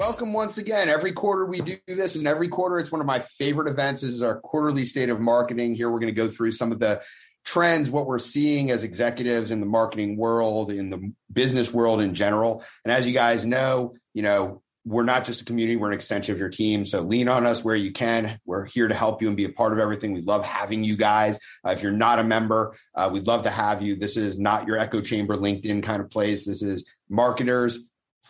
Welcome once again. Every quarter we do this, and every quarter it's one of my favorite events. This is our quarterly state of marketing. Here we're going to go through some of the trends, what we're seeing as executives in the marketing world, in the business world in general. And as you guys know, you know, we're not just a community, we're an extension of your team. So lean on us where you can. We're here to help you and be a part of everything. We love having you guys. Uh, if you're not a member, uh, we'd love to have you. This is not your echo chamber LinkedIn kind of place. This is marketers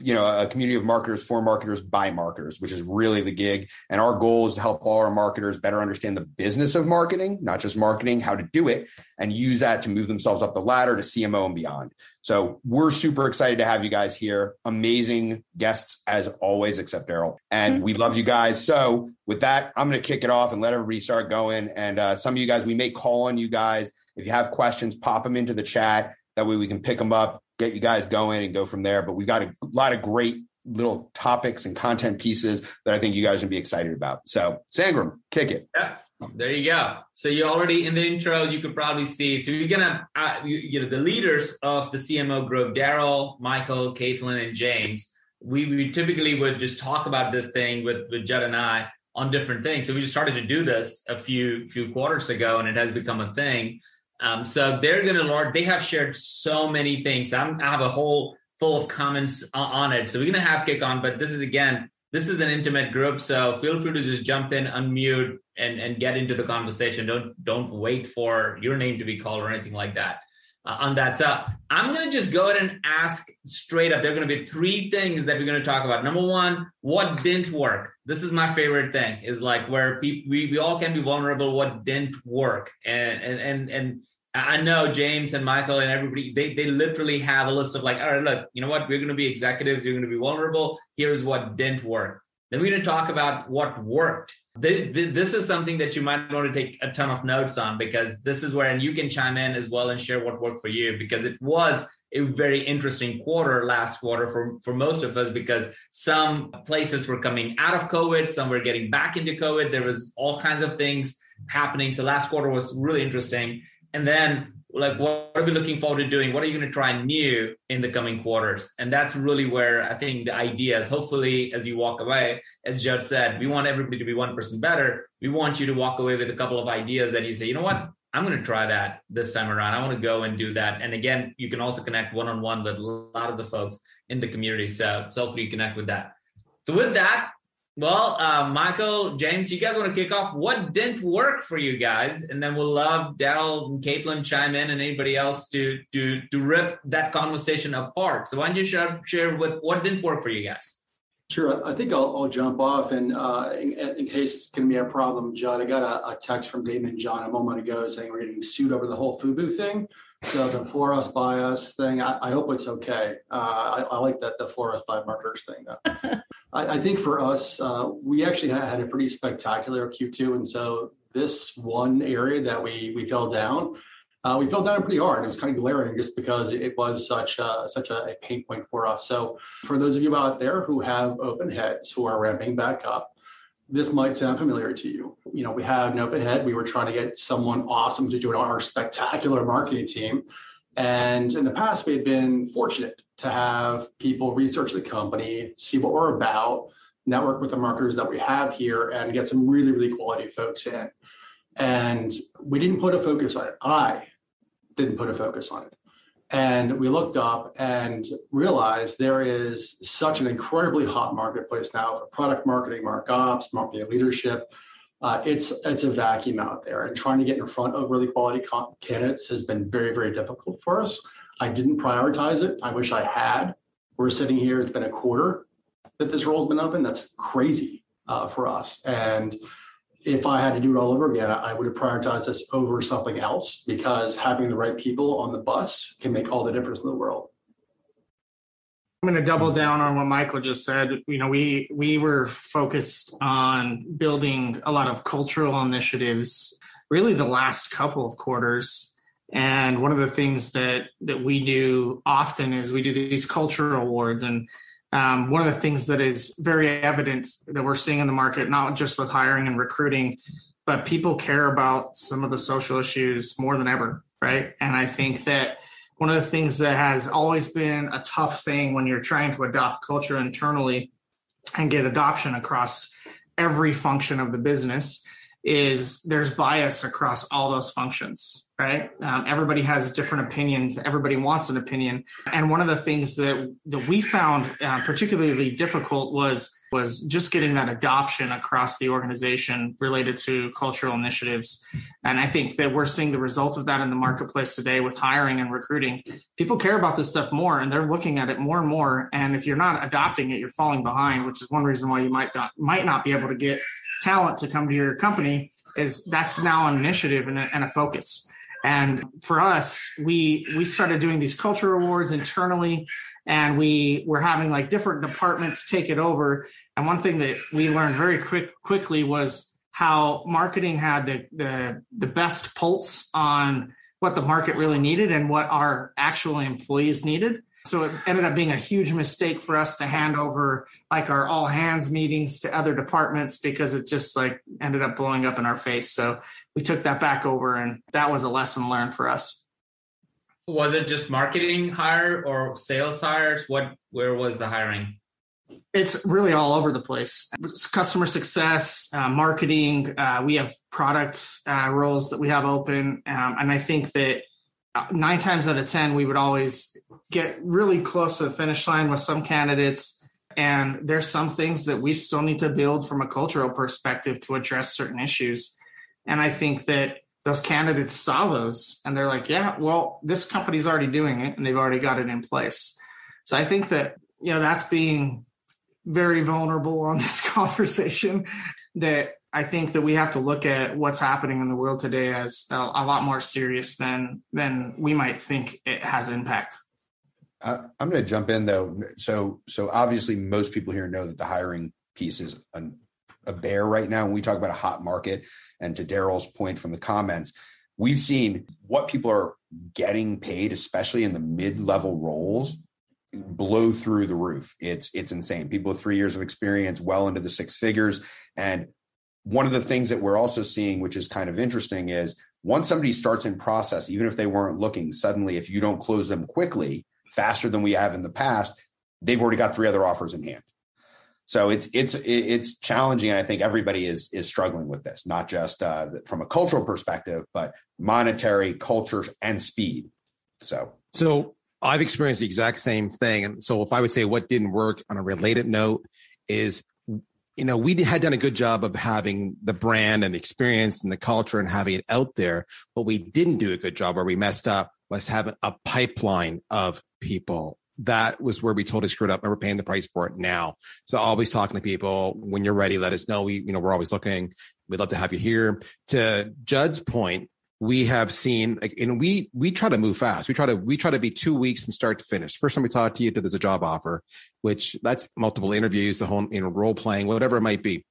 you know a community of marketers for marketers by marketers which is really the gig. And our goal is to help all our marketers better understand the business of marketing not just marketing how to do it and use that to move themselves up the ladder to cmo and beyond. So we're super excited to have you guys here. Amazing guests as always except darryl. And mm-hmm. we love you guys. So with that i'm going to kick it off and let everybody start going. And uh, some of you guys we may call on you guys. If you have questions pop them into the chat. That way we can pick them up get you guys going and go from there. But we've got a lot of great little topics and content pieces that I think you guys would be excited about. So, Sangram, kick it. Yeah, there you go. So you're already in the intros, you could probably see. So you're gonna, uh, you, you, know, the leaders of the CMO group, Darryl, Michael, Caitlin, and James. We, we typically would just talk about this thing with with Judd and I on different things. So we just started to do this a few few quarters ago, and it has become a thing. Um, so they're going to learn. They have shared so many things. I'm, i have a whole full of comments on, it. So we're going to have kick on, but this is again, this is an intimate group. So feel free to just jump in, unmute, and and get into the conversation. Don't don't wait for your name to be called or anything like that. Uh, on that. So I'm going to just go ahead and ask straight up. There are going to be three things that we're going to talk about. Number one, what didn't work? This is my favorite thing is like where we, we all can be vulnerable. What didn't work? And, and, and, and I know James and Michael and everybody, they, they literally have a list of like, all right, look, you know what? We're going to be executives. You're going to be vulnerable. Here's what didn't work. Then we're going to talk about what worked. This, this is something that you might want to take a ton of notes on because this is where, and you can chime in as well and share what worked for you because it was a very interesting quarter last quarter for, for most of us because some places were coming out of COVID, some were getting back into COVID. There was all kinds of things happening. So last quarter was really interesting and then like what are we looking forward to doing? What are you going to try new in the coming quarters? And that's really where i think the idea is. Hopefully as you walk away as judd said we want everybody to be one person better. We want you to walk away with a couple of ideas that you say you know what? I'm going to try that this time around. I want to go and do that. And again you can also connect one-on-one with a lot of the folks in the community so, so hopefully you connect with that. So with that well, uh, Michael, James, you guys want to kick off? What didn't work for you guys? And then we'll love Darryl and Caitlin chime in and anybody else to to to rip that conversation apart. So why don't you share share with what didn't work for you guys? Sure, I think I'll, I'll jump off, and uh, in, in, case it's going to be a problem, John, I got a, a, text from Daymond John a moment ago saying we're getting sued over the whole FUBU thing. So the for us by us thing, I, I hope it's okay. Uh, I, I, like that the for us by marketers thing though. I, I, think for us, uh, we actually had a pretty spectacular Q2, and so this one area that we we fell down, uh, we fell down pretty hard. It was kind of glaring just because it was such a, such a, pain point for us. So for those of you out there who have open heads who are ramping back up, this might sound familiar to you. You know, we have an open head. We were trying to get someone awesome to join our spectacular marketing team. And in the past, we had been fortunate to have people research the company, see what we're about, network with the marketers that we have here, and get some really, really quality folks in. And we didn't put a focus on it. I didn't put a focus on it. And we looked up and realized there is such an incredibly hot marketplace now for product marketing, mark ops, marketing leadership. Uh, it's it's a vacuum out there, and trying to get in front of really quality candidates has been very very difficult for us. I didn't prioritize it. I wish I had. We're sitting here; it's been a quarter that this role's been open. That's crazy uh, for us, and if I had to do it all over again, I would have prioritized this over something else because having the right people on the bus can make all the difference in the world. I'm going to double down on what Michael just said. You know, we we were focused on building a lot of cultural initiatives really the last couple of quarters. And one of the things that that we do often is we do these culture awards. And um, one of the things that is very evident that we're seeing in the market, not just with hiring and recruiting, but people care about some of the social issues more than ever, right? And I think that one of the things that has always been a tough thing when you're trying to adopt culture internally and get adoption across every function of the business is there's bias across all those functions right? Um, everybody has different opinions. Everybody wants an opinion. And one of the things that that we found uh, particularly difficult was was just getting that adoption across the organization related to cultural initiatives. And i think that we're seeing the result of that in the marketplace today with hiring and recruiting. People care about this stuff more and they're looking at it more and more. And if you're not adopting it you're falling behind which is one reason why you might not might not be able to get talent to come to your company is that's now an initiative and a, and a focus. And for us we we started doing these culture awards internally and we were having like different departments take it over. And one thing that we learned very quick quickly was how marketing had the the, the best pulse on what the market really needed and what our actual employees needed so it ended up being a huge mistake for us to hand over like our all hands meetings to other departments because it just like ended up blowing up in our face. So we took that back over and that was a lesson learned for us. Was it just marketing hire or sales hires? What where was the hiring? It's really all over the place. It's customer success, uh, marketing. Uh, we have products uh, roles that we have open, um, and I think that nine times out of 10, we would always get really close to the finish line with some candidates. And there's some things that we still need to build from a cultural perspective to address certain issues. And I think that those candidates saw those and they're like, yeah, well, this company's already doing it and they've already got it in place. So I think that, you know, that's being very vulnerable on this conversation that I think that we have to look at what's happening in the world today as a, a lot more serious than than we might think it has impact. Uh, I'm going to jump in though. So so obviously most people here know that the hiring piece is an, a bear right now. When we talk about a hot market, and to Darryl's point from the comments, we've seen what people are getting paid, especially in the mid-level roles, blow through the roof. It's it's insane. People with three years of experience, well into the six figures, and one of the things that we're also seeing, which is kind of interesting, is once somebody starts in process, even if they weren't looking, suddenly if you don't close them quickly, faster than we have in the past, they've already got three other offers in hand. So it's it's it's challenging, and I think everybody is is struggling with this, not just uh, from a cultural perspective, but monetary, culture, and speed. So, so I've experienced the exact same thing, and so if I would say what didn't work on a related note is you know, we had done a good job of having the brand and the experience and the culture and having it out there. But we didn't do a good job where we messed up was having a pipeline of people. That was where we totally screwed up and we're paying the price for it now. So always talking to people when you're ready, let us know. We, you know, we're always looking. We'd love to have you here. To Judd's point, we have seen and we we try to move fast. We try to we try to be two weeks from start to finish. First time we talk to you there's a job offer which that's multiple interviews the whole you know role playing whatever it might be.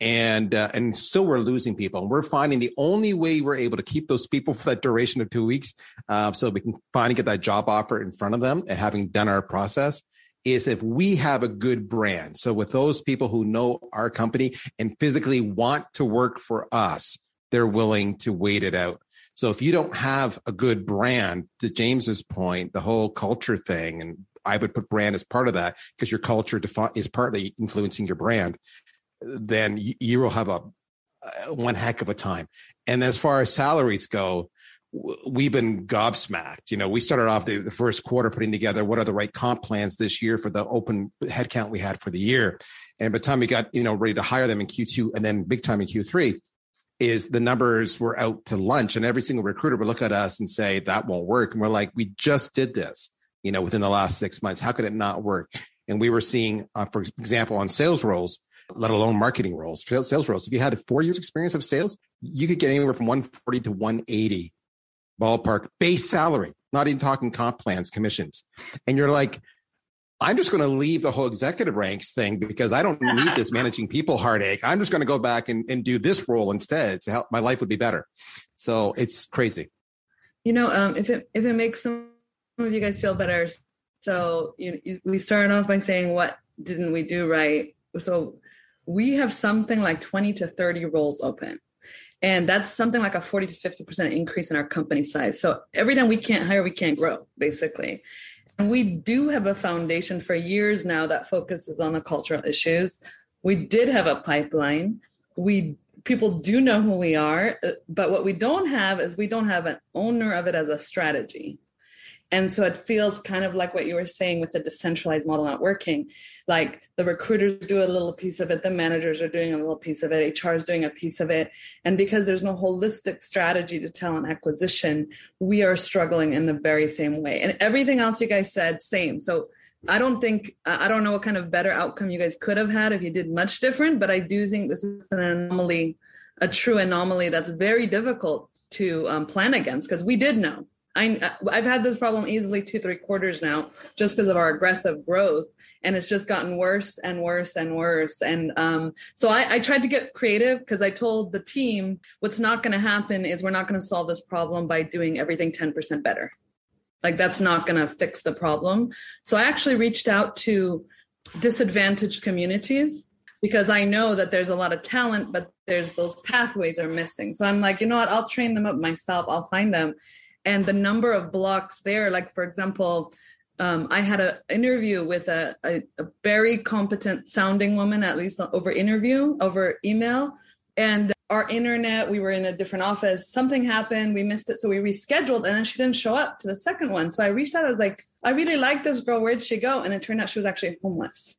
And uh, and still we're losing people and we're finding the only way we're able to keep those people for that duration of two weeks uh, so we can finally get that job offer in front of them and having done our process is if we have a good brand. So with those people who know our company and physically want to work for us they're willing to wait it out so if you don't have a good brand, to James's point, the whole culture thing, and I would put brand as part of that because your culture defi- is partly influencing your brand, then you, you will have a uh, one heck of a time. And as far as salaries go, we've been gobsmacked. You know, we started off the, the, first quarter putting together what are the right comp plans this year for the open headcount we had for the year. And by the time we got, you know, ready to hire them in Q2 and then big time in Q3, is the numbers were out to lunch and every single recruiter would look at us and say that won't work. And we're like we just did this you know within the last six months. How could it not work? And we were seeing uh, for example on sales roles let alone marketing roles sales roles if you had four years experience of sales you could get anywhere from 140 to 180 ballpark base salary not even talking comp plans commissions. And you're like I'm just going to leave the whole executive ranks thing because I don't need this managing people heartache. I'm just going to go back and, and do this role instead to help my life would be better. So it's crazy. You know, um, if it if it makes some of you guys feel better, so you, you, we started off by saying what didn't we do right? So we have something like 20 to 30 roles open. And that's something like a 40 to 50% increase in our company size. So every time we can't hire, we can't grow, basically. We do have a foundation for years now that focuses on the cultural issues. We did have a pipeline. We people do know who we are, uh, but what we don't have is we don't have an owner of it as a strategy. And so it feels kind of like what you were saying with the decentralized model not working. Like the recruiters do a little piece of it, the managers are doing a little piece of it, HR is doing a piece of it. And because there's no holistic strategy to talent acquisition, we are struggling in the very same way. And everything else you guys said, same. So I don't think, I don't know what kind of better outcome you guys could have had if you did much different, but I do think this is an anomaly, a true anomaly that's very difficult to um, plan against because we did know I, I've had this problem easily two, three quarters now, just because of our aggressive growth, and it's just gotten worse and worse and worse. And um, so I, I tried to get creative because I told the team, what's not going to happen is we're not going to solve this problem by doing everything 10% better. Like that's not going to fix the problem. So I actually reached out to disadvantaged communities because I know that there's a lot of talent, but there's those pathways are missing. So I'm like, you know what? I'll train them up myself. I'll find them and the number of blocks there like for example um, I had an interview with a, a, a, very competent sounding woman, at least over interview, over email. And our internet, we were in a different office. Something happened. We missed it. So we rescheduled and then she didn't show up to the second one. So I reached out. I was like, I really like this girl. Where'd she go? And it turned out she was actually homeless.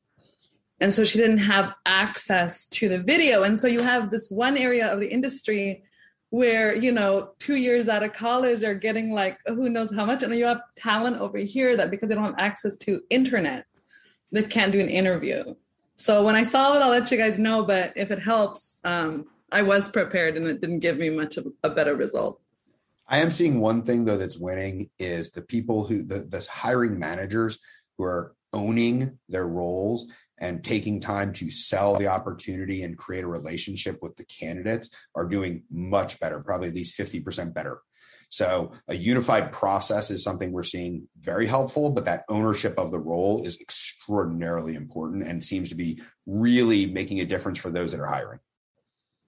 And so she didn't have access to the video. And so you have this one area of the industry where you know two years out of college are getting like who knows how much and you have talent over here that because they don't have access to internet they can't do an interview. So when i saw it i'll let you guys know but if it helps um, i was prepared and it didn't give me much of a better result. I am seeing one thing though that's winning is the people who the, the hiring managers who are owning their roles and taking time to sell the opportunity and create a relationship with the candidates are doing much better, probably at least 50% better. So a unified process is something we're seeing very helpful, but that ownership of the role is extraordinarily important and seems to be really making a difference for those that are hiring.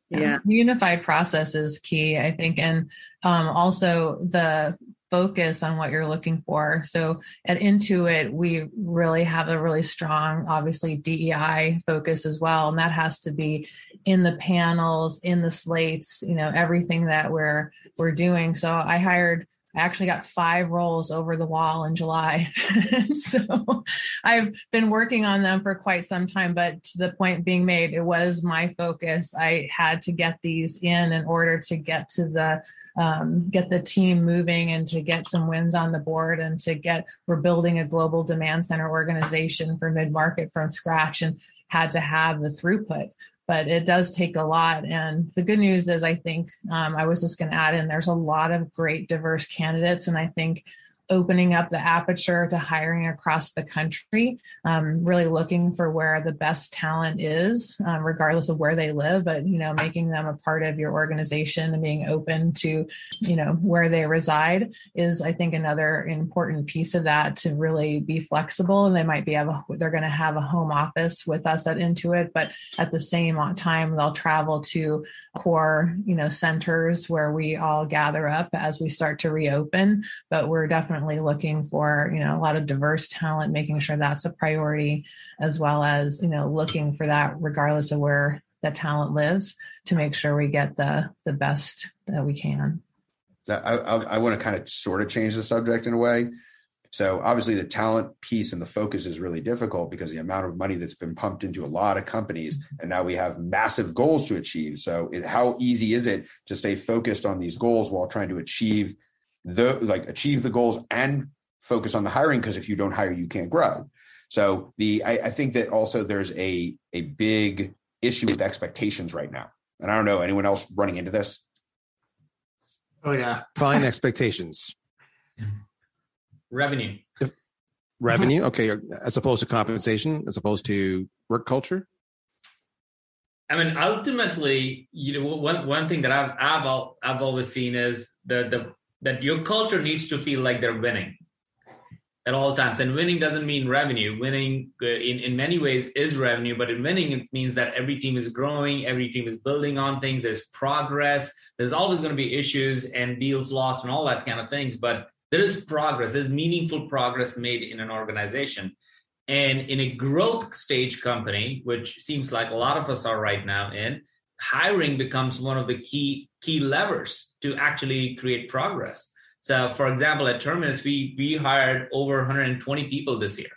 Yeah. Unified process is key, I think. And um, also the focus on what you're looking for. So at Intuit, we really have a really strong, obviously DEI focus as well, and that has to be in the panels, in the slates, you know, everything that we're we're doing. So I hired. I actually got five roles over the wall in July. so I've been working on them for quite some time, but to the point being made, it was my focus. I had to get these in in order to get to the um, get the team moving and to get some wins on the board and to get we're building a global demand center organization for mid market from scratch and had to have the throughput but it does take a lot. And the good news is, I think um, I was just going to add in there's a lot of great diverse candidates. And I think opening up the aperture to hiring across the country, um, really looking for where the best talent is, um, regardless of where they live, but you know, making them a part of your organization and being open to, you know, where they reside is, I think, another important piece of that to really be flexible. And they might be have a, they're going to have a home office with us at Intuit, but at the same time, they'll travel to core, you know, centers where we all gather up as we start to reopen. But we're definitely definitely looking for you know a lot of diverse talent making sure that's a priority as well as you know looking for that regardless of where that talent lives to make sure we get the the best that we can I, I, I want to kind of sort of change the subject in a way so obviously the talent piece and the focus is really difficult because the amount of money that's been pumped into a lot of companies and now we have massive goals to achieve. So how easy is it to stay focused on these goals while trying to achieve the like achieve the goals and focus on the hiring because if you don't hire you can't grow. So the I, I, think that also there's a a big issue with expectations right now. And i don't know anyone else running into this? Oh yeah. Fine expectations. Revenue. Revenue, okay, as opposed to compensation, as opposed to work culture. I mean, ultimately, you know, one one thing that I've I've I've always seen is the the that your culture needs to feel like they're winning at all times. And winning doesn't mean revenue. Winning uh, in, in many ways is revenue, but in winning, it means that every team is growing, every team is building on things, there's progress, there's always going to be issues and deals lost and all that kind of things. But there is progress, there's meaningful progress made in an organization. And in a growth stage company, which seems like a lot of us are right now in, hiring becomes one of the key key levers to actually create progress. So, for example, at Terminus, we we hired over 120 people this year,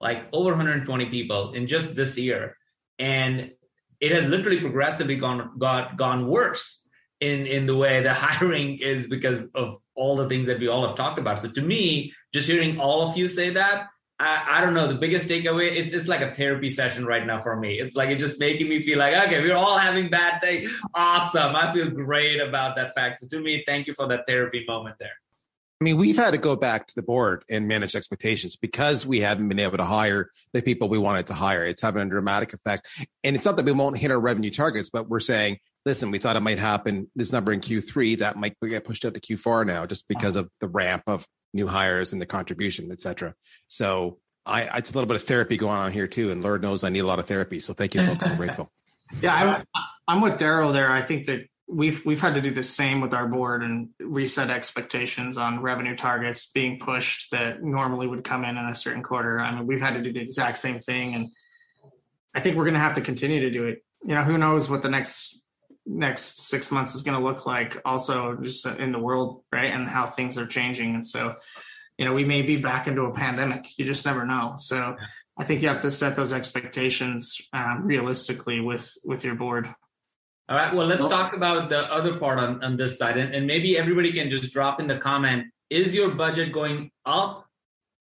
like over 120 people in just this year, and it has literally progressively gone got gone worse in in the way the hiring is because of all the things that we all have talked about. So, to me, just hearing all of you say that. I, I don't know. The biggest takeaway, it's it's like a therapy session right now for me. It's like it's just making me feel like, okay, we're all having bad day. Awesome. I feel great about that fact. So to me, thank you for that therapy moment there. I mean, we've had to go back to the board and manage expectations because we haven't been able to hire the people we wanted to hire. It's having a dramatic effect. And it's not that we won't hit our revenue targets, but we're saying, listen, we thought it might happen this number in Q3, that might get pushed out to Q4 now just because of the ramp of new hires and the contribution, et cetera. So I, it's a little bit of therapy going on here too. And Lord knows I need a lot of therapy. So thank you, folks. I'm grateful. Yeah, I, I'm with Darryl there. I think that we've we've had to do the same with our board and reset expectations on revenue targets being pushed that normally would come in in a certain quarter. I mean, we've had to do the exact same thing, and I think we're going to have to continue to do it. You know, who knows what the next next six months is going to look like? Also, just in the world, right, and how things are changing, and so. You know, we may be back into a pandemic. You just never know. So, I think you have to set those expectations um, realistically with with your board. All right. Well, let's talk about the other part on, on this side. And, and maybe everybody can just drop in the comment is your budget going up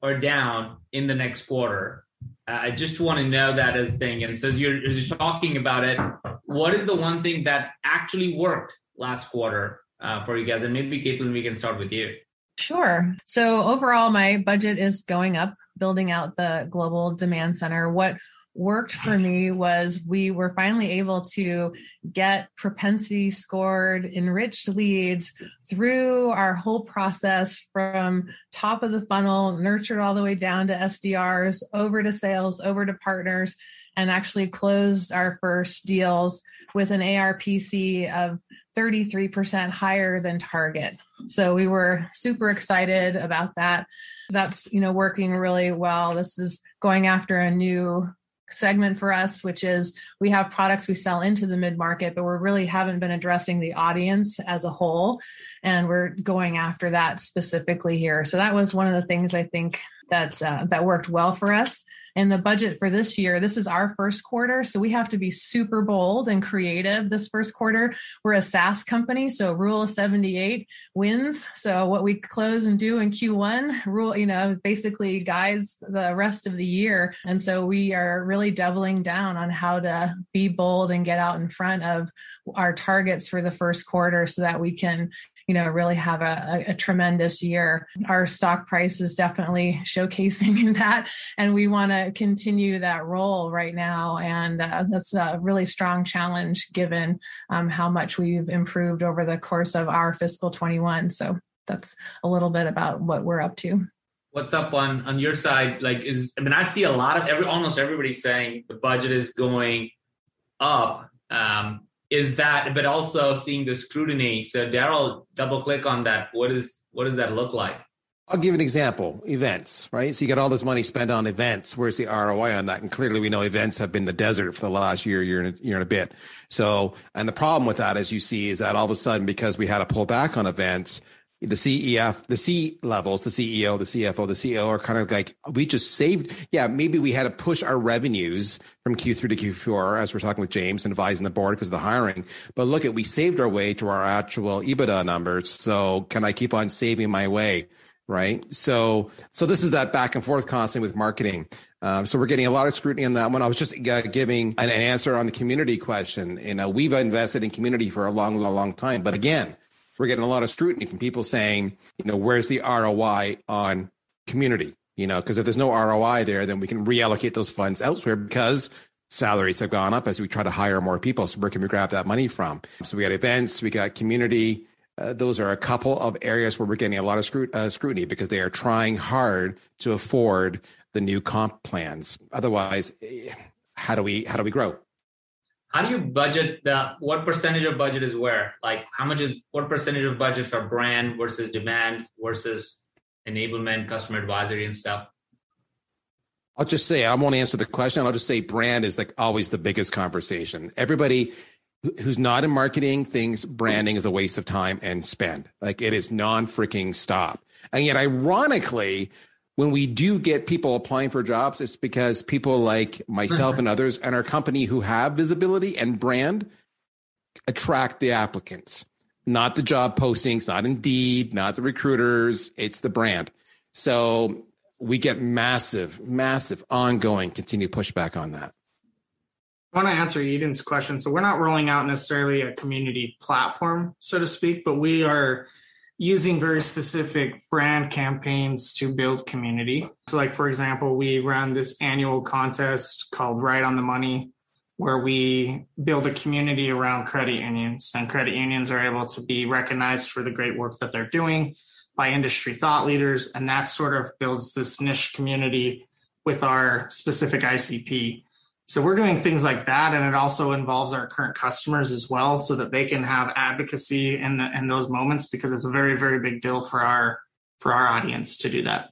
or down in the next quarter? I just want to know that as thing. And so as you're, as you're talking about it, what is the one thing that actually worked last quarter uh, for you guys? And maybe Caitlin, we can start with you. Sure. So overall, my budget is going up, building out the global demand center. What worked for me was we were finally able to get propensity scored enriched leads through our whole process from top of the funnel nurtured all the way down to sdrs over to sales over to partners and actually closed our first deals with an arpc of 33% higher than target. So we were super excited about that. That's you know working really well. This is going after a new segment for us, which is we have products we sell into the mid market, but we really haven't been addressing the audience as a whole. And we're going after that specifically here. So that was one of the things I think that's uh, that worked well for us and the budget for this year this is our first quarter so we have to be super bold and creative this first quarter. We're a saas company so rule of 78 wins. So what we close and do in q1 rule you know basically guides the rest of the year. And so we are really doubling down on how to be bold and get out in front of our targets for the first quarter so that we can you know, really have a, a, a tremendous year. Our stock price is definitely showcasing that, and we want to continue that role right now. And uh, that's a really strong challenge given um, how much we've improved over the course of our fiscal 21. So that's a little bit about what we're up to what's up on on your side like is i mean i see a lot of every almost everybody saying the budget is going up um is that but also seeing the scrutiny so darryl double click on that what is what does that look like I'll give an example events, right? So you got all this money spent on events. Where's the ROI on that? And clearly we know events have been the desert for the last year, year and a, year and a bit. So, and the problem with that, as you see, is that all of a sudden, because we had a pull back on events, the CEF, the C levels, the CEO, the CFO, the CEO are kind of like, we just saved. Yeah, maybe we had to push our revenues from Q3 to Q4 as we're talking with James and advising the board because of the hiring. But look at, we saved our way to our actual EBITDA numbers. So can I keep on saving my way? Right. So, so this is that back and forth constantly with marketing. Um, so we're getting a lot of scrutiny on that one. I was just uh, giving an, answer on the community question. You know, we've invested in community for a long, long, long time. But again, we're getting a lot of scrutiny from people saying, you know, where's the ROI on community? You know, because if there's no ROI there, then we can reallocate those funds elsewhere because salaries have gone up as we try to hire more people. So where can we grab that money from? So we got events, we got community. Uh, those are a couple of areas where we're getting a lot of uh, scrutiny because they are trying hard to afford the new comp plans. Otherwise, eh, how do we how do we grow? How do you budget the what percentage of budget is where? Like how much is what percentage of budgets are brand versus demand versus enablement, customer advisory and stuff? I'll just say I won't answer the question. I'll just say brand is like always the biggest conversation. Everybody who's not in marketing thinks branding is a waste of time and spend. Like it is non freaking stop. And yet, ironically, when we do get people applying for jobs, it's because people like myself mm-hmm. and others and our company who have visibility and brand attract the applicants, not the job postings, not Indeed, not the recruiters. It's the brand. So we get massive, massive ongoing continued pushback on that. I want to answer Eden's question. So we're not rolling out necessarily a community platform, so to speak, but we are using very specific brand campaigns to build community. So, like for example, we run this annual contest called Right on the Money, where we build a community around credit unions, and credit unions are able to be recognized for the great work that they're doing by industry thought leaders, and that sort of builds this niche community with our specific ICP. So we're doing things like that, and it also involves our current customers as well, so that they can have advocacy in the, in those moments because it's a very very big deal for our for our audience to do that.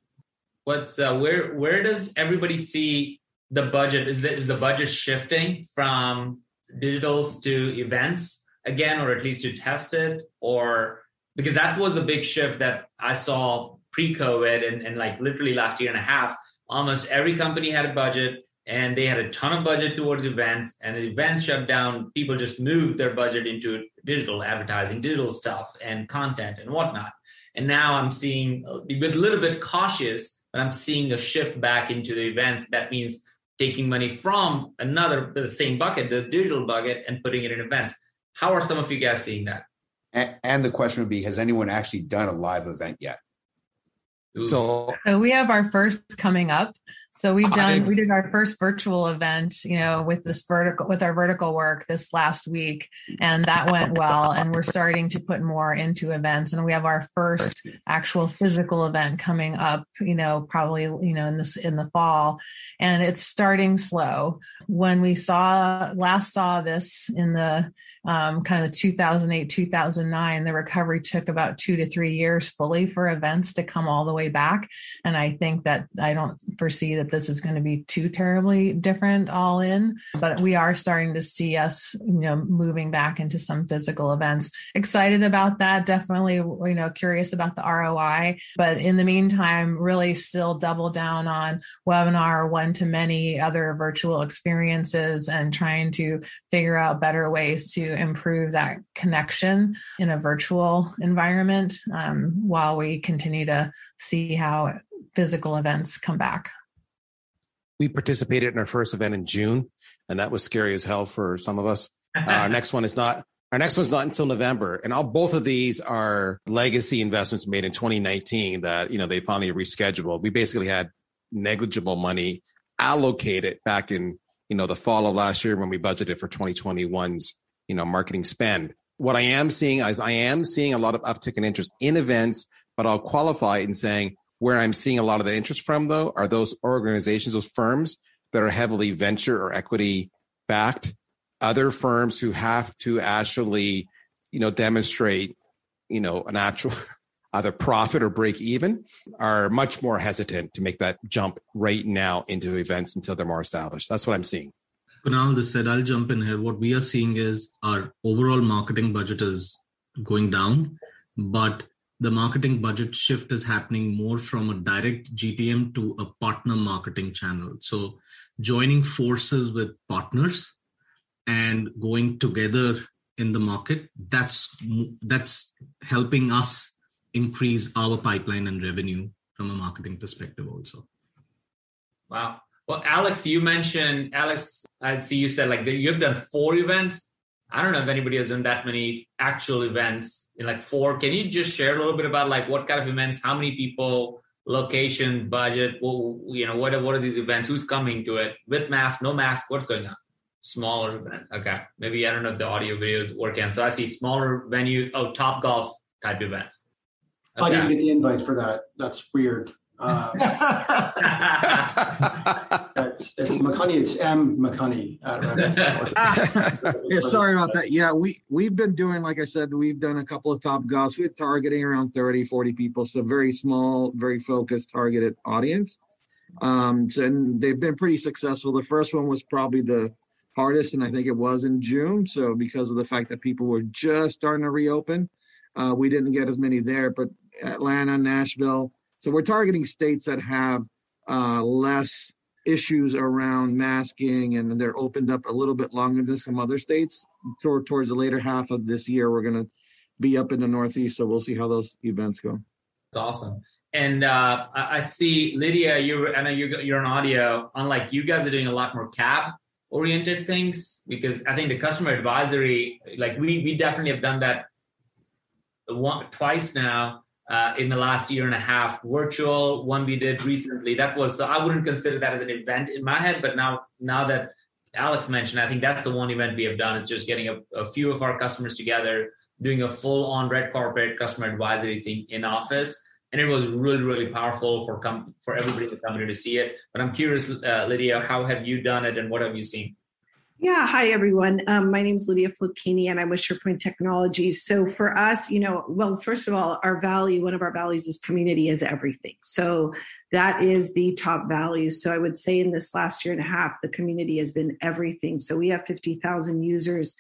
What uh, where where does everybody see the budget? Is it, is the budget shifting from digitals to events again, or at least to test it, or because that was the big shift that I saw pre-COVID and, and like literally last year and a half. Almost every company had a budget and they had a ton of budget towards events and the events shut down. People just moved their budget into digital advertising digital stuff and content and whatnot. And now i'm seeing uh, with a little bit cautious but i'm seeing a shift back into the events. That means taking money from another the same bucket the digital bucket and putting it in events. How are some of you guys seeing that? And, and the question would be has anyone actually done a live event yet? Ooh. so, so we have our first coming up so we've done we did our first virtual event, you know, with this vertical with our vertical work this last week and that went well and we're starting to put more into events and we have our first actual physical event coming up, you know, probably, you know, in this in the fall and it's starting slow. When we saw last saw this in the um, kind of the 2008 2009 the recovery took about two to three years fully for events to come all the way back. And i think that i don't foresee that this is going to be too terribly different all in but we are starting to see us you know moving back into some physical events. Excited about that definitely you know curious about the roi but in the meantime really still double down on webinar one to many other virtual experiences and trying to figure out better ways to improve that connection in a virtual environment um, while we continue to see how physical events come back. We participated in our first event in June, and that was scary as hell for some of us. Uh, our next one is not. Our next one's not until November, and all both of these are legacy investments made in 2019 that you know they finally rescheduled. We basically had negligible money allocated back in you know the fall of last year when we budgeted for 2021's you know marketing spend. What i am seeing is i am seeing a lot of uptick in interest in events but i'll qualify in saying where i'm seeing a lot of the interest from though are those organizations those firms that are heavily venture or equity backed. Other firms who have to actually you know demonstrate you know an actual either profit or break even are much more hesitant to make that jump right now into events until they're more established. That's what i'm seeing Kunal, this said, I'll jump in here. What we are seeing is our overall marketing budget is going down, but the marketing budget shift is happening more from a direct GTM to a partner marketing channel. So joining forces with partners and going together in the market, that's that's helping us increase our pipeline and revenue from a marketing perspective also. Wow. Well, Alex, you mentioned Alex. I see you said like you've done four events. I don't know if anybody has done that many actual events in like four. Can you just share a little bit about like what kind of events, how many people, location, budget? Well, you know, what are, what are these events? Who's coming to it? With mask, no mask? What's going on? Smaller event. Okay. Maybe I don't know if the audio video is working. So I see smaller venue. Oh, Top Golf type events. Okay. I didn't get the invite for that. That's weird. Uh, it's, it's. It's M McCunney. yeah, sorry about that. Yeah, we we've been doing, like I said, we've done a couple of top golfs. We're targeting around 30, 40 people, so very small, very focused, targeted audience. Um, so, and they've been pretty successful. The first one was probably the hardest, and I think it was in June. So because of the fact that people were just starting to reopen, uh, we didn't get as many there. But Atlanta, Nashville. So we're targeting states that have uh, less issues around masking and they're opened up a little bit longer than some other states. Toward, towards the later half of this year, we're going to be up in the Northeast. So we'll see how those events go. That's awesome. And uh, I see Lydia, you I know you're, you're on audio. Unlike you guys are doing a lot more cab oriented things because I think the customer advisory, like we we definitely have done that one twice now uh, in the last year and a half. Virtual one we did recently. That was so I wouldn't consider that as an event in my head, but now now that Alex mentioned, I think that's the one event we have done is just getting a, a few of our customers together, doing a full on red carpet customer advisory thing in office. And it was really, really powerful for com- for everybody in the company to see it. But I'm curious, uh, Lydia, how have you done it and what have you seen? Yeah, hi everyone. Um, my name is Lydia Flukini and I'm with SharePoint Technologies. So for us, you know, well, first of all, our value, one of our values is community is everything. So that is the top value. So I would say in this last year and a half, the community has been everything. So we have 50,000 users.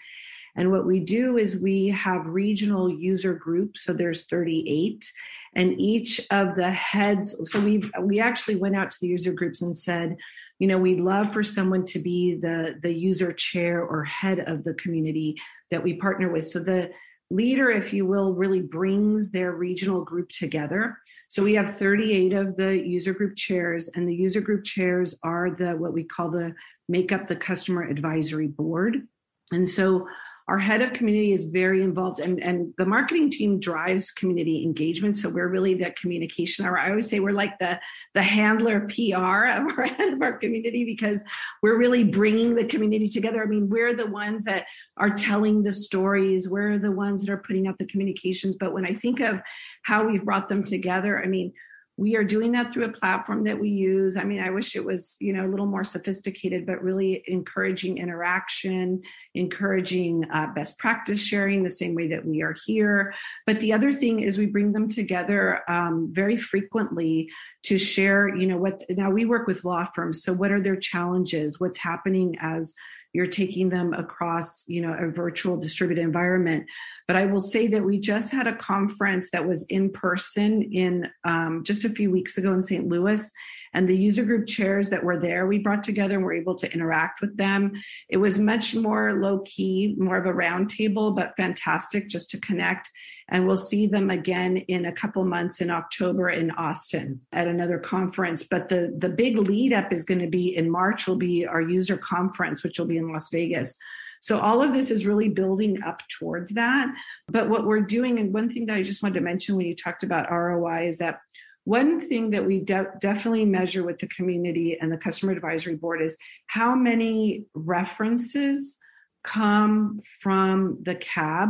And what we do is we have regional user groups. So there's 38 and each of the heads. So we we actually went out to the user groups and said, you know we'd love for someone to be the the user chair or head of the community that we partner with. So the leader if you will really brings their regional group together. So we have 38 of the user group chairs and the user group chairs are the what we call the make up the customer advisory board. And so our head of community is very involved and, and the marketing team drives community engagement. So we're really the communication i always say we're like the the handler pr of our head of our community because we're really bringing the community together. I mean we're the ones that are telling the stories. We're the ones that are putting out the communications. But when i think of how we've brought them together i mean we are doing that through a platform that we use. I mean i wish it was you know a little more sophisticated but really encouraging interaction encouraging uh, best practice sharing the same way that we are here. But the other thing is we bring them together um, very frequently to share you know what now we work with law firms so what are their challenges? What's happening as you're taking them across you know a virtual distributed environment. But i will say that we just had a conference that was in person in um, just a few weeks ago in st louis and the user group chairs that were there we brought together and were able to interact with them it was much more low key more of a roundtable but fantastic just to connect and we'll see them again in a couple months in October in Austin at another conference. But the, the big lead up is going to be in March, will be our user conference, which will be in Las Vegas. So all of this is really building up towards that. But what we're doing, and one thing that I just wanted to mention when you talked about ROI is that one thing that we de- definitely measure with the community and the customer advisory board is how many references come from the cab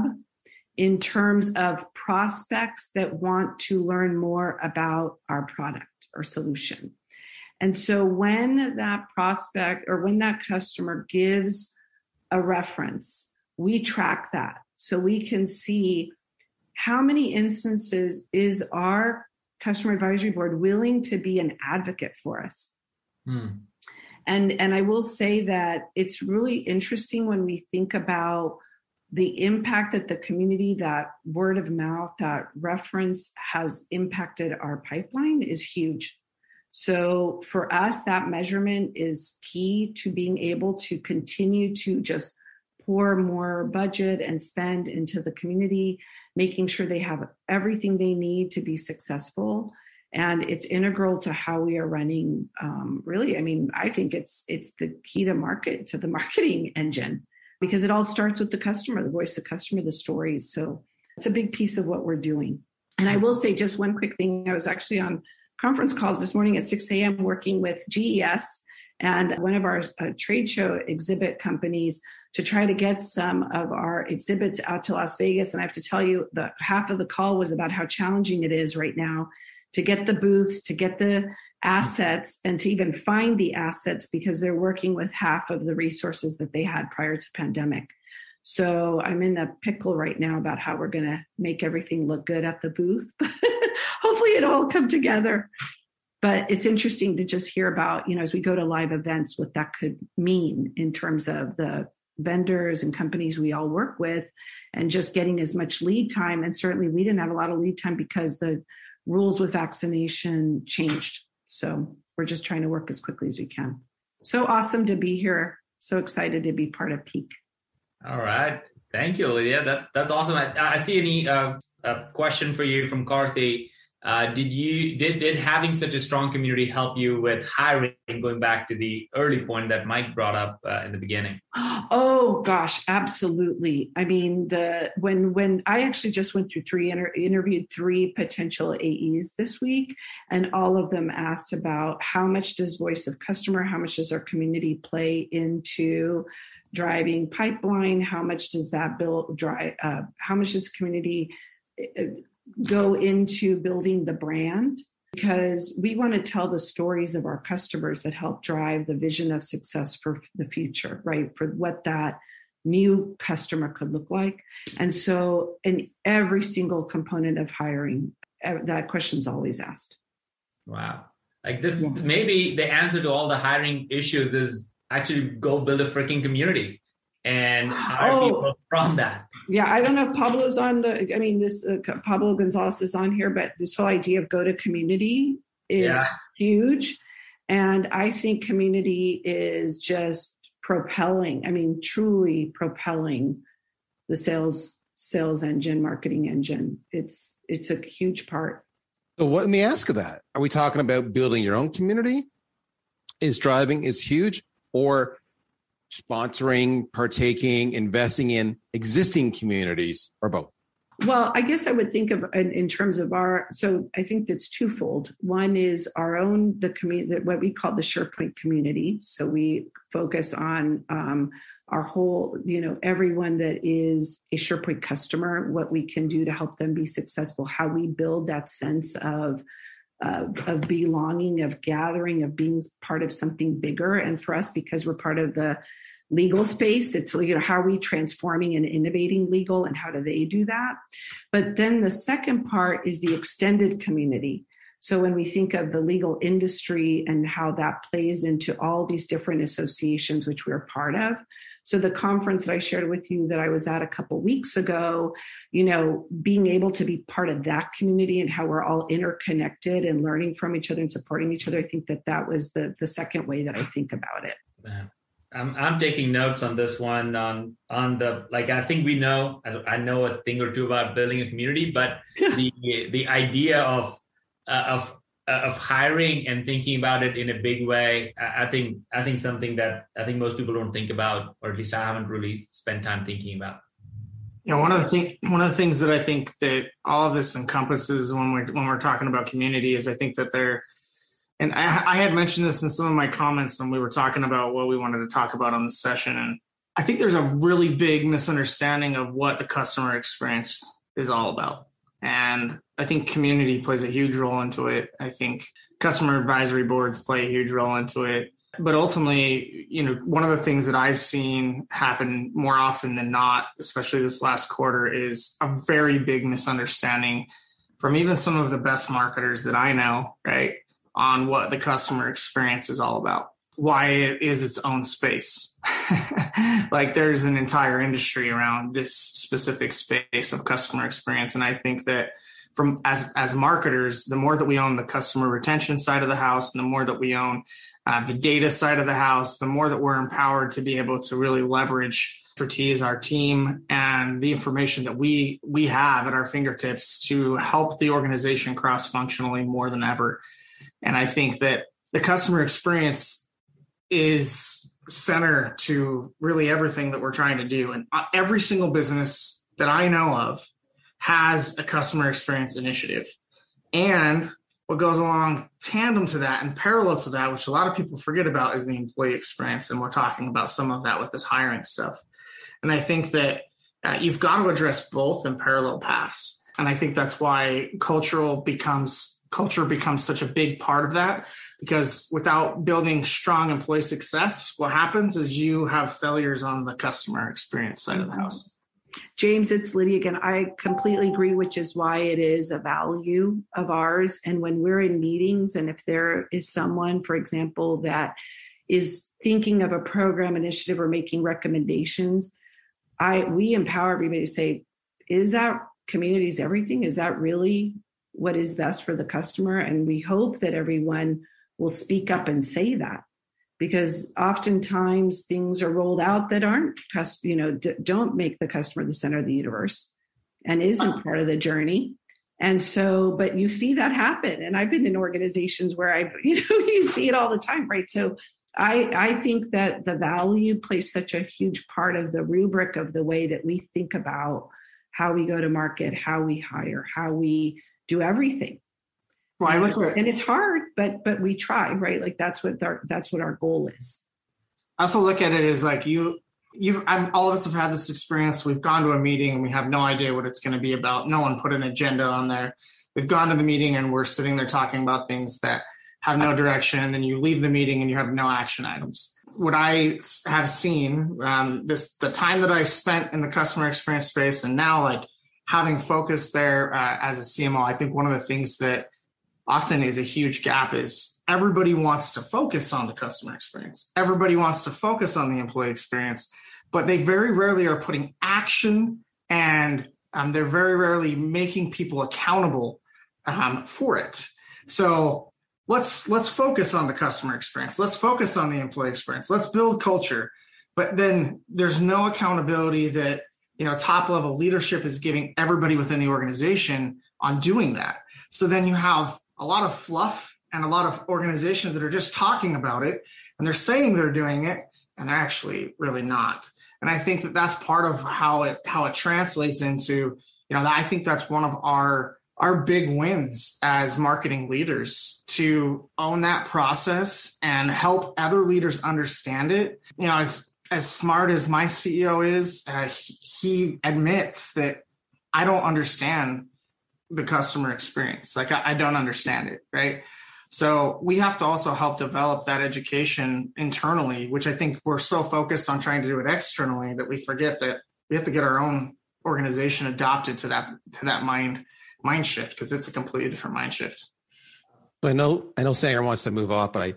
in terms of prospects that want to learn more about our product or solution. And so when that prospect or when that customer gives a reference, we track that so we can see how many instances is our customer advisory board willing to be an advocate for us. Hmm. And and I will say that it's really interesting when we think about the impact that the community, that word of mouth, that reference has impacted our pipeline is huge. So for us, that measurement is key to being able to continue to just pour more budget and spend into the community, making sure they have everything they need to be successful. And it's integral to how we are running. Um, really, I mean, I think it's it's the key to market to the marketing engine because it all starts with the customer, the voice of the customer, the stories. So it's a big piece of what we're doing. And I will say just one quick thing. I was actually on conference calls this morning at 6 a.m. working with GES and one of our uh, trade show exhibit companies to try to get some of our exhibits out to Las Vegas. And I have to tell you, the half of the call was about how challenging it is right now to get the booths, to get the assets, and to even find the assets because they're working with half of the resources that they had prior to pandemic. So I'm in a pickle right now about how we're going to make everything look good at the booth. Hopefully, it all come together. But it's interesting to just hear about, you know, as we go to live events, what that could mean in terms of the vendors and companies we all work with and just getting as much lead time. And certainly we didn't have a lot of lead time because the rules with vaccination changed. So we're just trying to work as quickly as we can. So awesome to be here. So excited to be part of Peak. All right. Thank you, Lydia. That, that's awesome. I, I see any uh, a question for you from Carthy. Uh, did you did did having such a strong community help you with hiring? Going back to the early point that Mike brought up uh, in the beginning. Oh gosh, absolutely. I mean, the when when I actually just went through three inter- interviewed three potential AEs this week, and all of them asked about how much does voice of customer, how much does our community play into driving pipeline, how much does that build drive, uh, how much does community uh, go into building the brand because we want to tell the stories of our customers that help drive the vision of success for the future, right? For what that new customer could look like. And so, in every single component of hiring, that question's always asked. Wow. Like this, yeah. maybe the answer to all the hiring issues is actually go build a freaking community and hire oh, people from that. Yeah, I don't know if Pablo's on the. I mean, this uh, Pablo Gonzalez is on here, but this whole idea of go to community is yeah. huge, and I think community is just propelling. I mean, truly propelling the sales sales engine, marketing engine. It's it's a huge part. So, what, let me ask you that: Are we talking about building your own community? Is driving is huge, or sponsoring, partaking, investing in existing communities, or both? Well, I guess I would think of in, in, terms of our. So I think that's twofold. One is our own the community, what we call the SharePoint community. So we focus on um, our whole, you know, everyone that is a SharePoint customer, what we can do to help them be successful, how we build that sense of of, of belonging, of gathering, of being part of something bigger. And for us, because we're part of the legal space, it's you know how are we transforming and innovating legal, and how do they do that? But then the second part is the extended community. So when we think of the legal industry and how that plays into all these different associations which we're part of, so the conference that I shared with you that I was at a couple weeks ago, you know, being able to be part of that community and how we're all interconnected and learning from each other and supporting each other, I think that that was the the second way that I think about it. I'm I'm taking notes on this one on on the like I think we know I, I know a thing or two about building a community, but the the idea of uh, of uh, of hiring and thinking about it in a big way I, I, think i think something that i think most people don't think about or at least i haven't really spent time thinking about. You know one of the thing one of the things that i think that all of this encompasses when we're when we're talking about community is i think that they're and I, I had mentioned this in some of my comments when we were talking about what we wanted to talk about on the session and i think there's a really big misunderstanding of what the customer experience is all about and I think community plays a huge role into it. I think customer advisory boards play a huge role into it. But ultimately, you know, one of the things that I've seen happen more often than not, especially this last quarter, is a very big misunderstanding from even some of the best marketers that I know, right, on what the customer experience is all about, why it is its own space. like there's an entire industry around this specific space of customer experience. And I think that from as as marketers, the more that we own the customer retention side of the house, and the more that we own uh, the data side of the house, the more that we're empowered to be able to really leverage expertise, our team, and the information that we we have at our fingertips to help the organization cross functionally more than ever. And I think that the customer experience is center to really everything that we're trying to do. And uh, every single business that I know of has a customer experience initiative. And what goes along tandem to that and parallel to that, which a lot of people forget about, is the employee experience. And we're talking about some of that with this hiring stuff. And I think that uh, you've got to address both in parallel paths. And I think that's why cultural becomes culture becomes such a big part of that because without building strong employee success, what happens is you have failures on the customer experience side of the house. James, it's Lydia again. I completely agree, which is why it is a value of ours. And when we're in meetings, and if there is someone, for example, that is thinking of a program initiative or making recommendations, I we empower everybody to say, is that communities everything? Is that really what is best for the customer? And we hope that everyone will speak up and say that because oftentimes things are rolled out that aren't you know don't make the customer the center of the universe and isn't part of the journey. And so but you see that happen. And i've been in organizations where i you know you see it all the time right? So i i think that the value plays such a huge part of the rubric of the way that we think about how we go to market how we hire how we do everything well, I look at, and it's hard, but but we try, right? Like that's what our that's what our goal is. I also look at it as like you you've I'm, all of us have had this experience. We've gone to a meeting and we have no idea what it's going to be about. No one put an agenda on there. We've gone to the meeting and we're sitting there talking about things that have no direction. And you leave the meeting and you have no action items. What I have seen, um, this the time that I spent in the customer experience space, and now like having focus there uh, as a CMO, I think one of the things that often is a huge gap is everybody wants to focus on the customer experience. Everybody wants to focus on the employee experience, but they very rarely are putting action and um, they're very rarely making people accountable um, for it. So let's let's focus on the customer experience. Let's focus on the employee experience. Let's build culture. But then there's no accountability that you know top level leadership is giving everybody within the organization on doing that. So then you have a lot of fluff and a lot of organizations that are just talking about it and they're saying they're doing it and they're actually really not and i think that that's part of how it how it translates into you know i think that's one of our our big wins as marketing leaders to own that process and help other leaders understand it you know as as smart as my ceo is uh, he, he admits that i don't understand the customer experience. Like I, I don't understand it, right? So we have to also help develop that education internally, which I think we're so focused on trying to do it externally that we forget that we have to get our own organization adopted to that to that mind mind shift because it's a completely different mind shift. I know I know Sangram wants to move off, but I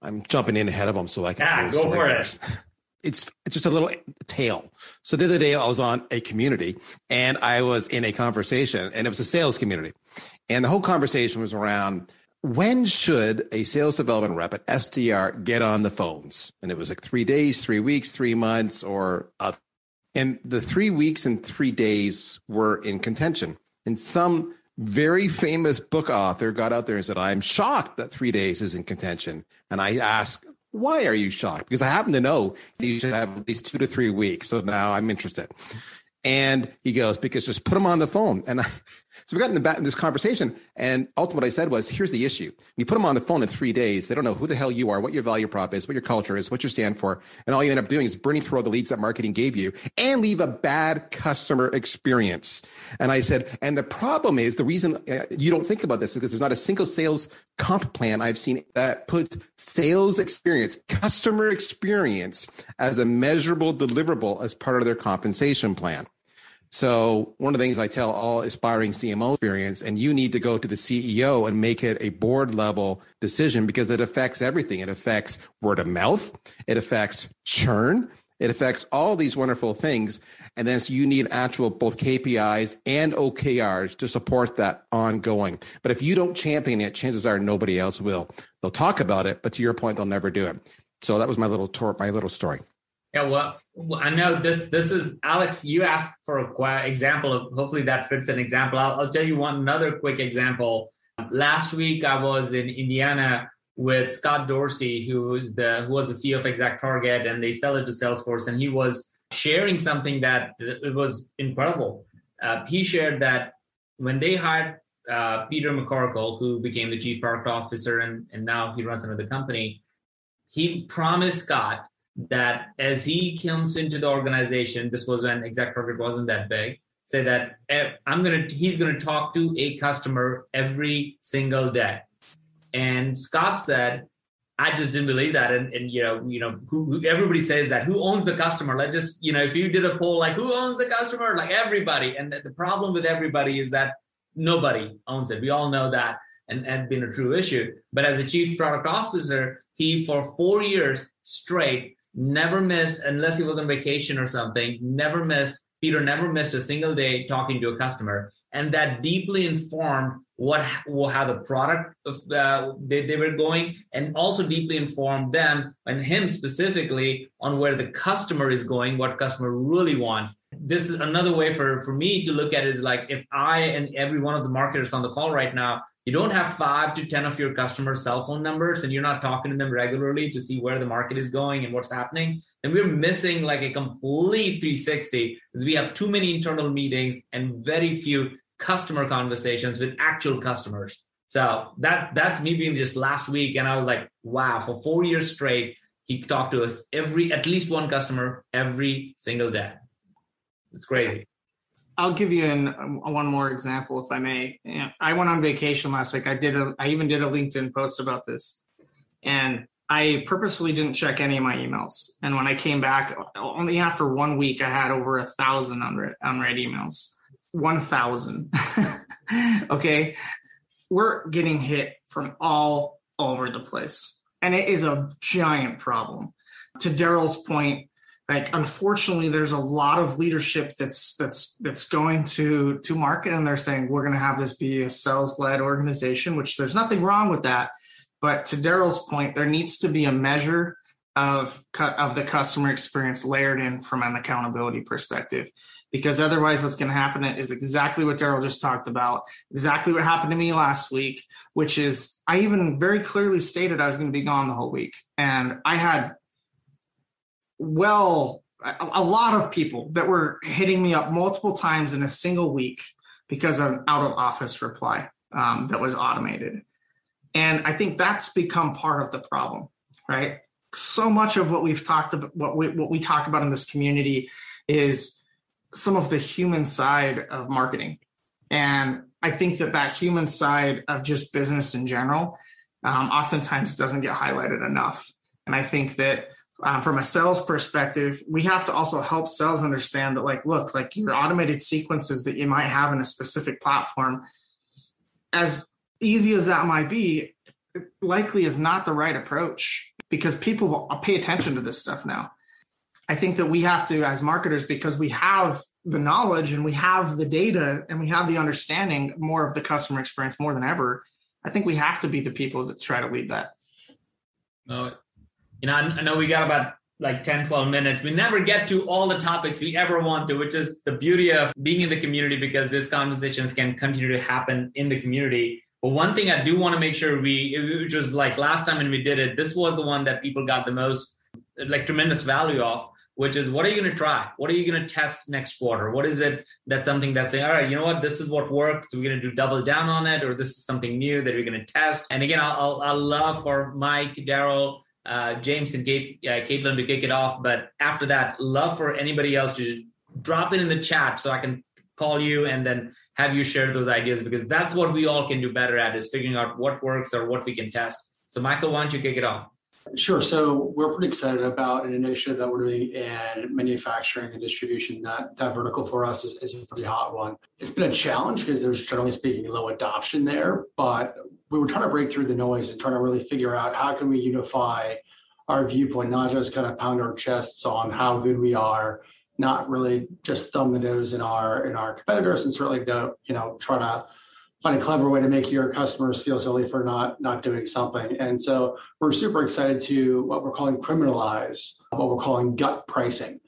I'm jumping in ahead of him so I can yeah, go for it. It's just a little tale. So the other day I was on a community and I was in a conversation and it was a sales community. And the whole conversation was around when should a sales development rep at SDR get on the phones? And it was like three days, three weeks, three months, or uh, and the three weeks and three days were in contention. And some very famous book author got out there and said, I'm shocked that three days is in contention. And I asked, why are you shocked? Because I happen to know you should have at least two to three weeks. So now I'm interested. And he goes, because just put him on the phone. And I, so we got in, the back, in this conversation, and ultimately what I said was, here's the issue. You put them on the phone in three days, they don't know who the hell you are, what your value prop is, what your culture is, what you stand for, and all you end up doing is burning through all the leads that marketing gave you and leave a bad customer experience. And I said, and the problem is the reason uh, you don't think about this is because there's not a single sales comp plan I've seen that puts sales experience, customer experience as a measurable deliverable as part of their compensation plan. So one of the things I tell all aspiring CMO experience, and you need to go to the CEO and make it a board level decision because it affects everything. It affects word of mouth. It affects churn. It affects all these wonderful things. And then so you need actual both KPIs and OKRs to support that ongoing. But if you don't champion it, chances are nobody else will. They'll talk about it, but to your point, they'll never do it. So that was my little tour, my little story. Yeah, well, I know this. This is Alex. You asked for a example of. Hopefully, that fits an example. I'll, I'll tell you one another quick example. Last week, I was in Indiana with Scott Dorsey, who is the who was the CEO of ExactTarget, and they sell it to Salesforce, and he was sharing something that it was incredible. Uh, he shared that when they hired uh, Peter McCorkle, who became the chief product officer and, and now he runs another company, he promised Scott that as he comes into the organization, this was when ExactTarget wasn't that big, say that eh, I'm gonna he's gonna talk to a customer every single day. And Scott said, I just didn't believe that. And, and you know, you know, who, who, everybody says that. Who owns the customer? Let's just, you know, if you did a poll, like who owns the customer? Like everybody. And the, the problem with everybody is that nobody owns it. We all know that and and been a true issue. But as a chief product officer, he for four years straight never missed, unless he was on vacation or something, never missed. Peter never missed a single day talking to a customer, and that deeply informed what how the product uh, they, they were going and also deeply informed them and him specifically on where the customer is going what customer really wants this is another way for for me to look at it is like if i and every one of the marketers on the call right now you don't have five to ten of your customers cell phone numbers and you're not talking to them regularly to see where the market is going and what's happening and we're missing like a complete 360 because we have too many internal meetings and very few customer conversations with actual customers. So that that's me being just last week, and I was like, wow, for four years straight, he talked to us every at least one customer every single day. It's crazy. I'll give you an, one more example, if I may. I went on vacation last week. I did a, I even did a LinkedIn post about this, and I purposefully didn't check any of my emails. And when I came back, only after one week, I had over a thousand unread, unread emails. 1000. okay. We're getting hit from all over the place. And it is a giant problem. To Darryl's point, like unfortunately there's a lot of leadership that's that's that's going to to market and they're saying we're going to have this be a sales led organization which there's nothing wrong with that. But to darryl's point there needs to be a measure of of the customer experience layered in from an accountability perspective. Because otherwise what's going to happen is exactly what daryl just talked about exactly what happened to me last week which is i even very clearly stated i was going to be gone the whole week. And i had well a, lot of people that were hitting me up multiple times in a single week because of an out of office reply um, that was automated and i think that's become part of the problem right so much of what we've talked about what we, what we talk about in this community is some of the human side of marketing. And I think that that human side of just business in general um, oftentimes doesn't get highlighted enough. And I think that um, from a sales perspective, we have to also help sales understand that, like, look, like your automated sequences that you might have in a specific platform, as easy as that might be, likely is not the right approach because people will pay attention to this stuff now. I think that we have to, as marketers, because we have the knowledge and we have the data and we have the understanding more of the customer experience more than ever. I think we have to be the people that try to lead that. No, you know, I know we got about like 10, 12 minutes. We never get to all the topics we ever want to, which is the beauty of being in the community because these conversations can continue to happen in the community. But one thing I do want to make sure we, which was like last time when we did it, this was the one that people got the most, like tremendous value of which is what are you going to try? What are you going to test next quarter? What is it that's something that's saying, all right, you know what, this is what worked. So we're going to do double down on it, or this is something new that we're going to test. And again, I'll, I'll love for Mike, Darryl, uh, James, and Kate, uh, Caitlin to kick it off. But after that, love for anybody else to drop it in the chat so I can call you and then have you share those ideas because that's what we all can do better at is figuring out what works or what we can test. So, Michael, why don't you kick it off? Sure. So we're pretty excited about an initiative that we're doing in manufacturing and distribution. That that vertical for us is, is a pretty hot one. It's been a challenge because there's generally speaking low adoption there, but we were trying to break through the noise and trying to really figure out how can we unify our viewpoint, not just kind of pound our chests on how good we are, not really just thumb the nose in our in our competitors, and certainly don't you know try to find a clever way to make your customers feel silly for not not doing something. And so we're super excited to what we're calling criminalize, what we're calling gut pricing.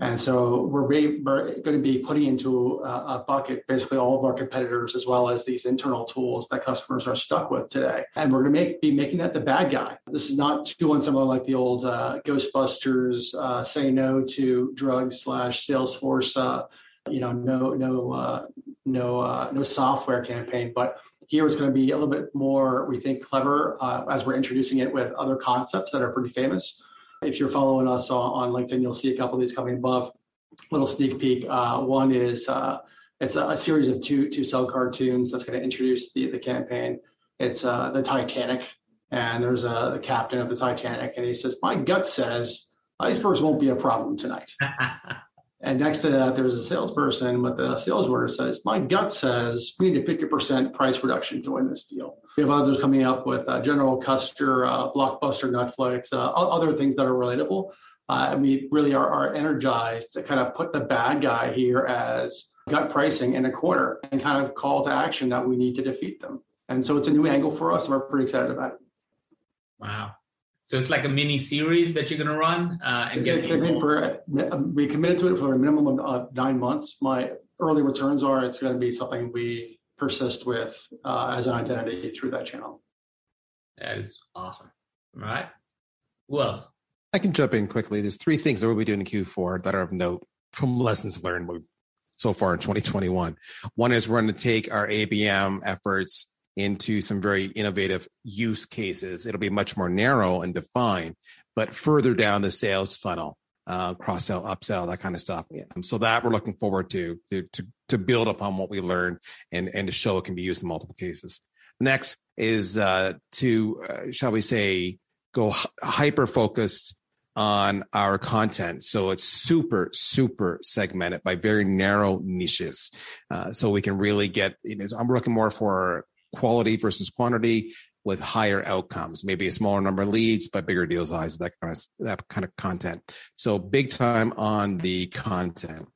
And so we're, we're going to be putting into a, a, bucket basically all of our competitors as well as these internal tools that customers are stuck with today. And we're going to make, be making that the bad guy. This is not doing something like the old uh, Ghostbusters uh, say no to drugs slash Salesforce uh, you know, no, no, uh, no, uh, no software campaign. But here it's going to be a little bit more, we think, clever uh, as we're introducing it with other concepts that are pretty famous. If you're following us on, on LinkedIn, you'll see a couple of these coming above. Little sneak peek. Uh, one is uh, it's a, a, series of two two cell cartoons that's going to introduce the the campaign. It's uh, the Titanic, and there's a the captain of the Titanic, and he says, "My gut says icebergs won't be a problem tonight." And next to that, there's a salesperson with a sales order says, My gut says we need a 50% price reduction to win this deal. We have others coming up with uh, General Custer, uh, Blockbuster, Netflix, uh, other things that are relatable. Uh, and we really are, are energized to kind of put the bad guy here as gut pricing in a quarter and kind of call to action that we need to defeat them. And so it's a new angle for us, and we're pretty excited about it. Wow. So it's like a mini series that you're going to run uh, and get for we committed to it for a minimum of uh, nine months. My early returns are it's going to be something we persist with uh, as an identity through that channel. That is awesome. All right. Well. I can jump in quickly. There's three things that we'll be doing in Q4 that are of note from lessons learned so far in 2021. One is we're going to take our ABM efforts into some very innovative use cases. It'll be much more narrow and defined, but further down the sales funnel, uh, cross sell, upsell, that kind of stuff. Yeah. So that we're looking forward to, to, to, to build upon what we learned and, and to show it can be used in multiple cases. Next is uh, to, uh, shall we say, go h- hyper focused on our content. So it's super, super segmented by very narrow niches. Uh, so we can really get, you know, I'm looking more for quality versus quantity with higher outcomes, maybe a smaller number of leads, but bigger deal sizes, that kind of that kind of content. So big time on the content.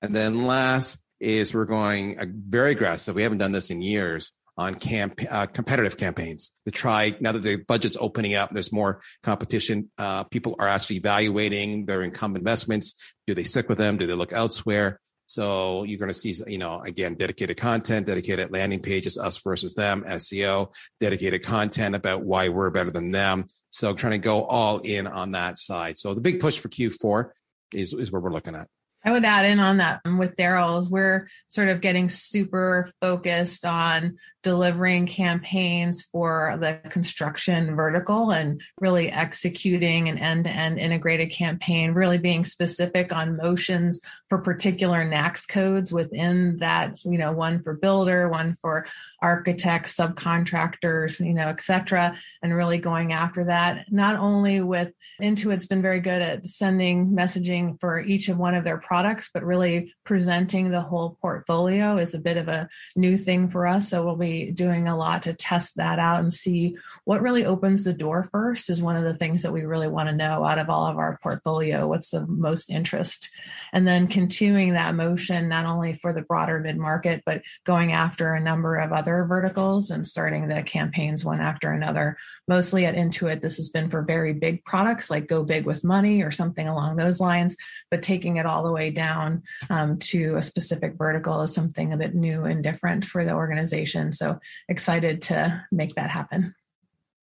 And then last is we're going uh, very aggressive. We haven't done this in years on camp uh, competitive campaigns to try now that the budget's opening up. There's more competition. Uh, people are actually evaluating their income investments. Do they stick with them? Do they look elsewhere? So you're going to see, you know, again, dedicated content, dedicated landing pages, us versus them, SEO, dedicated content about why we're better than them. So trying to go all in on that side. So the big push for Q4 is, is where we're looking at. I would add in on that um, with Darryl is we're sort of getting super focused on delivering campaigns for the construction vertical and really executing an end-to-end integrated campaign, really being specific on motions for particular NAICS codes within that, you know, one for builder, one for architects, subcontractors, you know, et cetera, and really going after that. Not only with Intuit's been very good at sending messaging for each of one of their products, but really presenting the whole portfolio is a bit of a new thing for us. So we'll be doing a lot to test that out and see what really opens the door first is one of the things that we really want to know out of all of our portfolio. What's the most interest? And then continuing that motion, not only for the broader mid market, but going after a number of other verticals and starting the campaigns one after another. Mostly at Intuit, this has been for very big products like Go Big with Money or something along those lines, but taking it all the way down um, to a specific vertical is something a bit new and different for the organization. So excited to make that happen.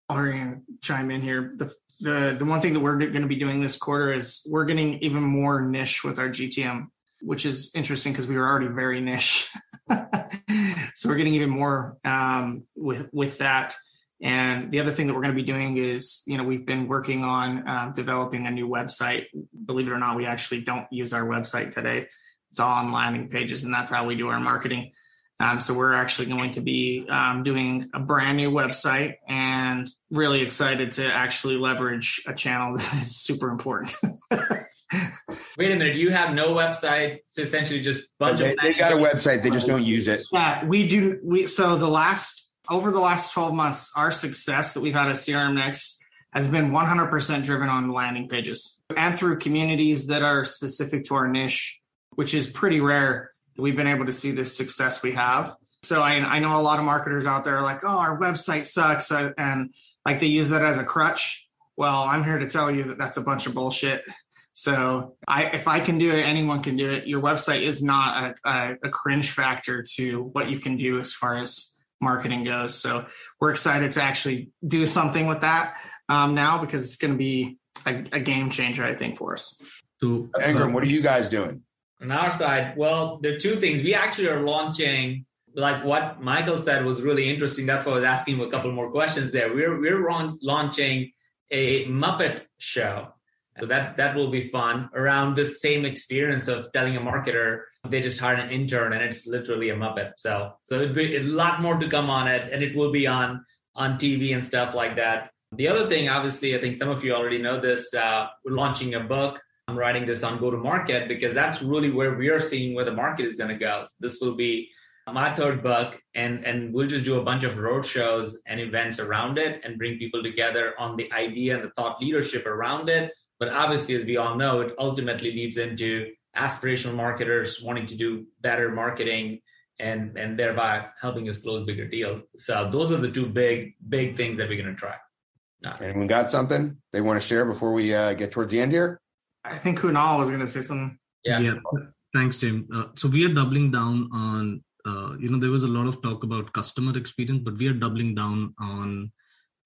I'll chime in here. The, the, the one thing that we're going to be doing this quarter is we're getting even more niche with our GTM, which is interesting because we were already very niche. so we're getting even more um, with with that. And the other thing that we're going to be doing is, you know, we've been working on uh, developing a new website. Believe it or not, we actually don't use our website today. It's all on landing pages, and that's how we do our marketing. Um, so we're actually going to be um, doing a brand new website and really excited to actually leverage a channel that is super important. Wait a minute, you have no website. It's essentially just bunch they, of. They got a website, they just don't use it. Yeah, we do. We so the last over the last twelve months, our success that we've had at CRMNEXT has been 100% driven on landing pages and through communities that are specific to our niche, which is pretty rare that we've been able to see this success we have. So I, I know a lot of marketers out there are like, oh, our website sucks, uh, and like they use that as a crutch. Well, I'm here to tell you that that's a bunch of bullshit. So I, if I can do it, anyone can do it. Your website is not a, a, a cringe factor to what you can do as far as marketing goes. So we're excited to actually do something with that um, now because it's going to be a, a, game changer, I think, for us. So, Ingram, what are you guys doing? On our side, well, there are two things. We actually are launching, like what Michael said was really interesting. That's why I was asking him a couple more questions there. We're we're launching a Muppet show. So that that will be fun around the same experience of telling a marketer they just hired an intern and it's literally a Muppet. So so it'll be a lot more to come on it, and it will be on on TV and stuff like that. The other thing, obviously, I think some of you already know this. Uh, we're launching a book. I'm writing this on go to market because that's really where we are seeing where the market is going to go. So this will be my third book, and and we'll just do a bunch of road shows and events around it and bring people together on the idea and the thought leadership around it. But obviously, as we all know, it ultimately leads into aspirational marketers wanting to do better marketing and and thereby helping us close bigger deals. So those are the two big big things that we're going to try. No. Anyone got something they want to share before we uh, get towards the end here? I think Kunal was going to say something. Yeah. yeah. Thanks, Tim. Uh, so we are doubling down on. Uh, you know, there was a lot of talk about customer experience, but we are doubling down on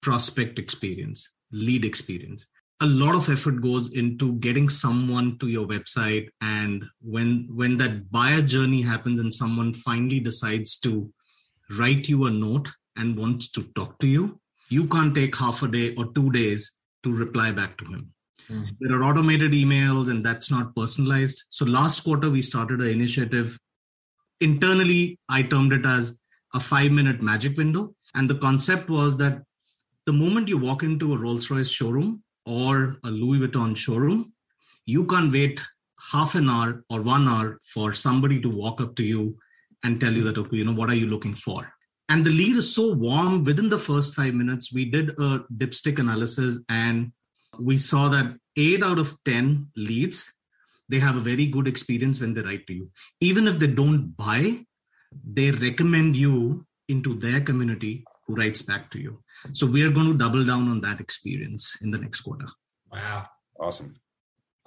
prospect experience, lead experience a lot of effort goes into getting someone to your website. And when when that buyer journey happens and someone finally decides to write you a note and wants to talk to you you can't take half a day or two days to reply back to him. Mm. there are automated emails and that's not personalized. So last quarter we started an initiative. Internally i termed it as a 5 minute magic window. And the concept was that the moment you walk into a rolls royce showroom or a Louis Vuitton showroom, you can't wait half an hour or one hour for somebody to walk up to you and tell you that, okay, you know, what are you looking for? And the lead is so warm within the first five minutes. We did a dipstick analysis and we saw that eight out of 10 leads, they have a very good experience when they write to you. Even if they don't buy, they recommend you into their community who writes back to you. So we are going to double down on that experience in the next quarter. Wow. Awesome.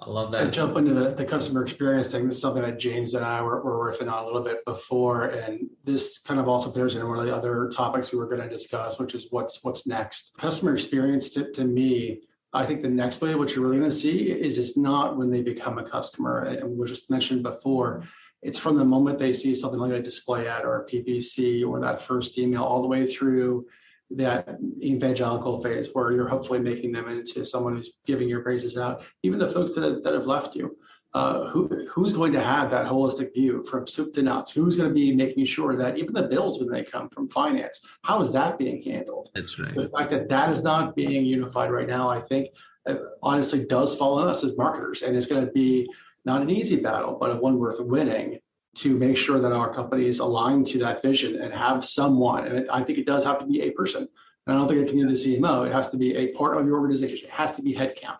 I love that. And jump into the, the customer experience thing. This is something that James and I were, were riffing on a little bit before. And this kind of also pairs into one of the other topics we were going to discuss, which is what's what's next. Customer experience to, to me, I think the next way, what you're really going to see is it's not when they become a customer. And we just mentioned before, it's from the moment they see something like a display ad or a PPC or that first email all the way through that evangelical phase where you're hopefully making them into someone who's giving your praises out. Even the folks that have, that have left you, uh, who who's going to have that holistic view from soup to nuts? Who's going to be making sure that even the bills when they come from finance, how is that being handled? That's right. The fact that that is not being unified right now, I think, uh, honestly, does fall on us as marketers, and it's going to be not an easy battle, but a one worth winning to make sure that our company is aligned to that vision and have someone, and it, I think it does have to be a person. And I don't think it can be the CMO. It has to be a part of your organization. It has to be headcount.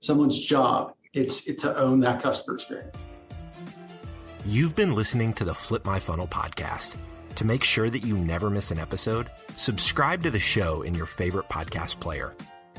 Someone's job. It's, it's to own that customer experience. You've been listening to the Flip My Funnel podcast. To make sure that you never miss an episode, subscribe to the show in your favorite podcast player.